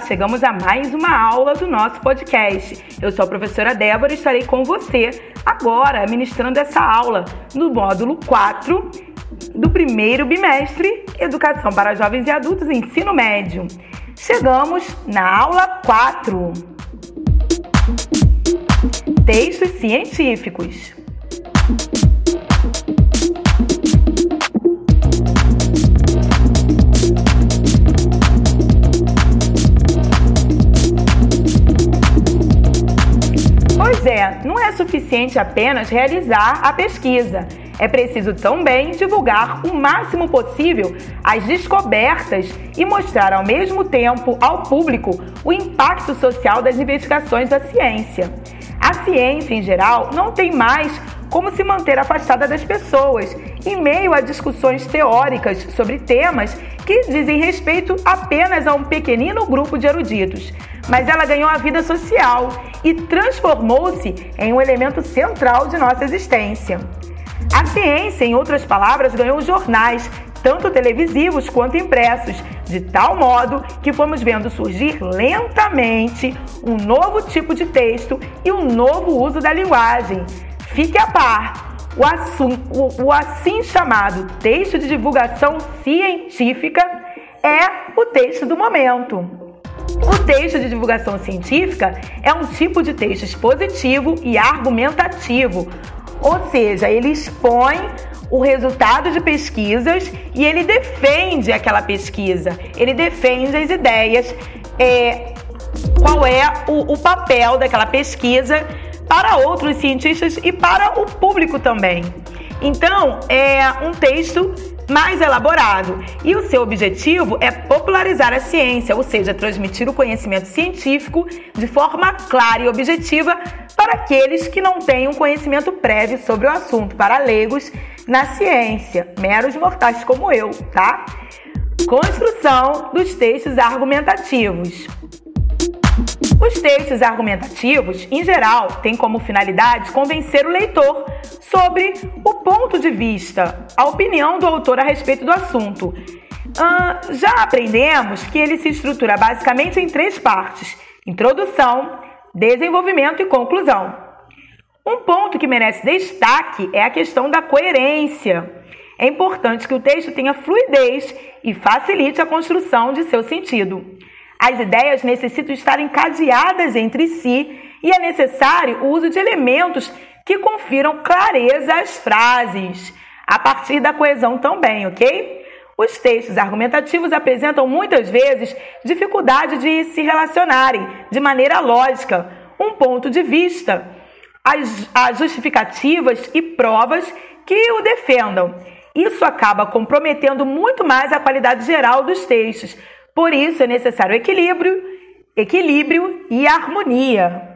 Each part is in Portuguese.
Chegamos a mais uma aula do nosso podcast. Eu sou a professora Débora e estarei com você agora ministrando essa aula no módulo 4 do primeiro bimestre Educação para Jovens e Adultos Ensino Médio. Chegamos na aula 4. Textos científicos. Suficiente apenas realizar a pesquisa. É preciso também divulgar o máximo possível as descobertas e mostrar ao mesmo tempo ao público o impacto social das investigações da ciência. A ciência, em geral, não tem mais como se manter afastada das pessoas, em meio a discussões teóricas sobre temas que dizem respeito apenas a um pequenino grupo de eruditos mas ela ganhou a vida social e transformou-se em um elemento central de nossa existência. A ciência, em outras palavras, ganhou jornais, tanto televisivos quanto impressos, de tal modo que fomos vendo surgir lentamente um novo tipo de texto e um novo uso da linguagem. Fique a par, o, assum, o, o assim chamado texto de divulgação científica é o texto do momento. O texto de divulgação científica é um tipo de texto expositivo e argumentativo, ou seja, ele expõe o resultado de pesquisas e ele defende aquela pesquisa, ele defende as ideias, é, qual é o, o papel daquela pesquisa para outros cientistas e para o público também. Então, é um texto mais elaborado. E o seu objetivo é popularizar a ciência, ou seja, transmitir o conhecimento científico de forma clara e objetiva para aqueles que não têm um conhecimento prévio sobre o assunto, para leigos na ciência, meros mortais como eu, tá? Construção dos textos argumentativos. Os textos argumentativos, em geral, têm como finalidade convencer o leitor sobre o ponto de vista, a opinião do autor a respeito do assunto. Uh, já aprendemos que ele se estrutura basicamente em três partes: introdução, desenvolvimento e conclusão. Um ponto que merece destaque é a questão da coerência. É importante que o texto tenha fluidez e facilite a construção de seu sentido. As ideias necessitam estar encadeadas entre si e é necessário o uso de elementos que confiram clareza às frases, a partir da coesão também, ok? Os textos argumentativos apresentam muitas vezes dificuldade de se relacionarem de maneira lógica, um ponto de vista, as, as justificativas e provas que o defendam. Isso acaba comprometendo muito mais a qualidade geral dos textos, por isso é necessário equilíbrio, equilíbrio e harmonia.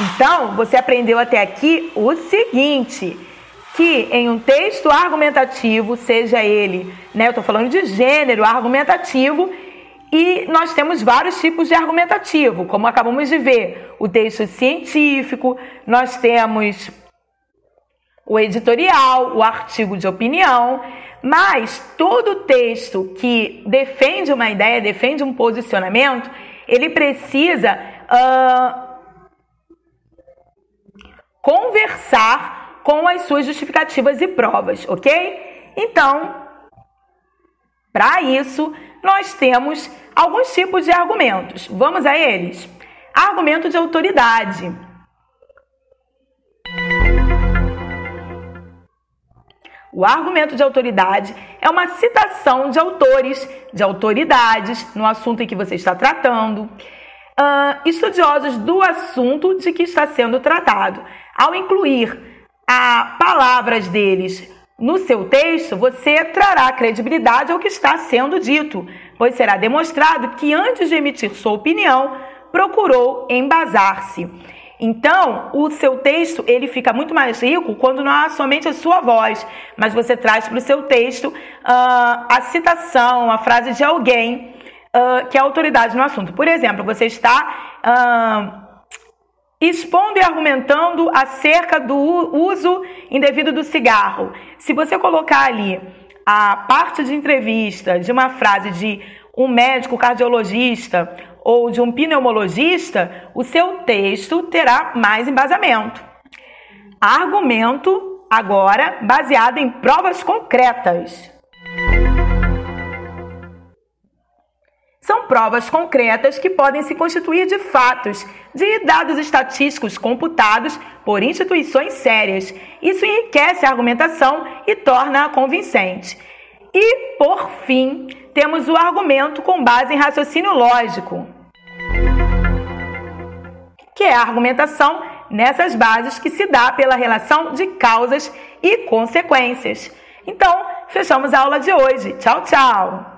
Então, você aprendeu até aqui o seguinte: que em um texto argumentativo, seja ele, né, eu estou falando de gênero argumentativo, e nós temos vários tipos de argumentativo, como acabamos de ver, o texto científico, nós temos o editorial, o artigo de opinião, mas todo texto que defende uma ideia, defende um posicionamento, ele precisa uh, conversar com as suas justificativas e provas, ok? Então, para isso, nós temos alguns tipos de argumentos. Vamos a eles? Argumento de autoridade. O argumento de autoridade é uma citação de autores, de autoridades no assunto em que você está tratando, uh, estudiosos do assunto de que está sendo tratado. Ao incluir a palavras deles no seu texto, você trará credibilidade ao que está sendo dito, pois será demonstrado que antes de emitir sua opinião, procurou embasar-se. Então, o seu texto ele fica muito mais rico quando não há somente a sua voz, mas você traz para o seu texto uh, a citação, a frase de alguém uh, que é autoridade no assunto. Por exemplo, você está uh, expondo e argumentando acerca do uso indevido do cigarro. Se você colocar ali a parte de entrevista de uma frase de um médico cardiologista ou de um pneumologista, o seu texto terá mais embasamento. Argumento agora baseado em provas concretas. São provas concretas que podem se constituir de fatos, de dados estatísticos computados por instituições sérias. Isso enriquece a argumentação e torna-a convincente. E, por fim, temos o argumento com base em raciocínio lógico, é a argumentação nessas bases que se dá pela relação de causas e consequências. Então, fechamos a aula de hoje. Tchau, tchau!